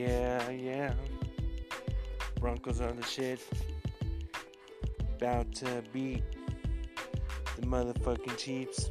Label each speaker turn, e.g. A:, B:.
A: Yeah, yeah. Broncos on the shit. About to beat the motherfucking Chiefs.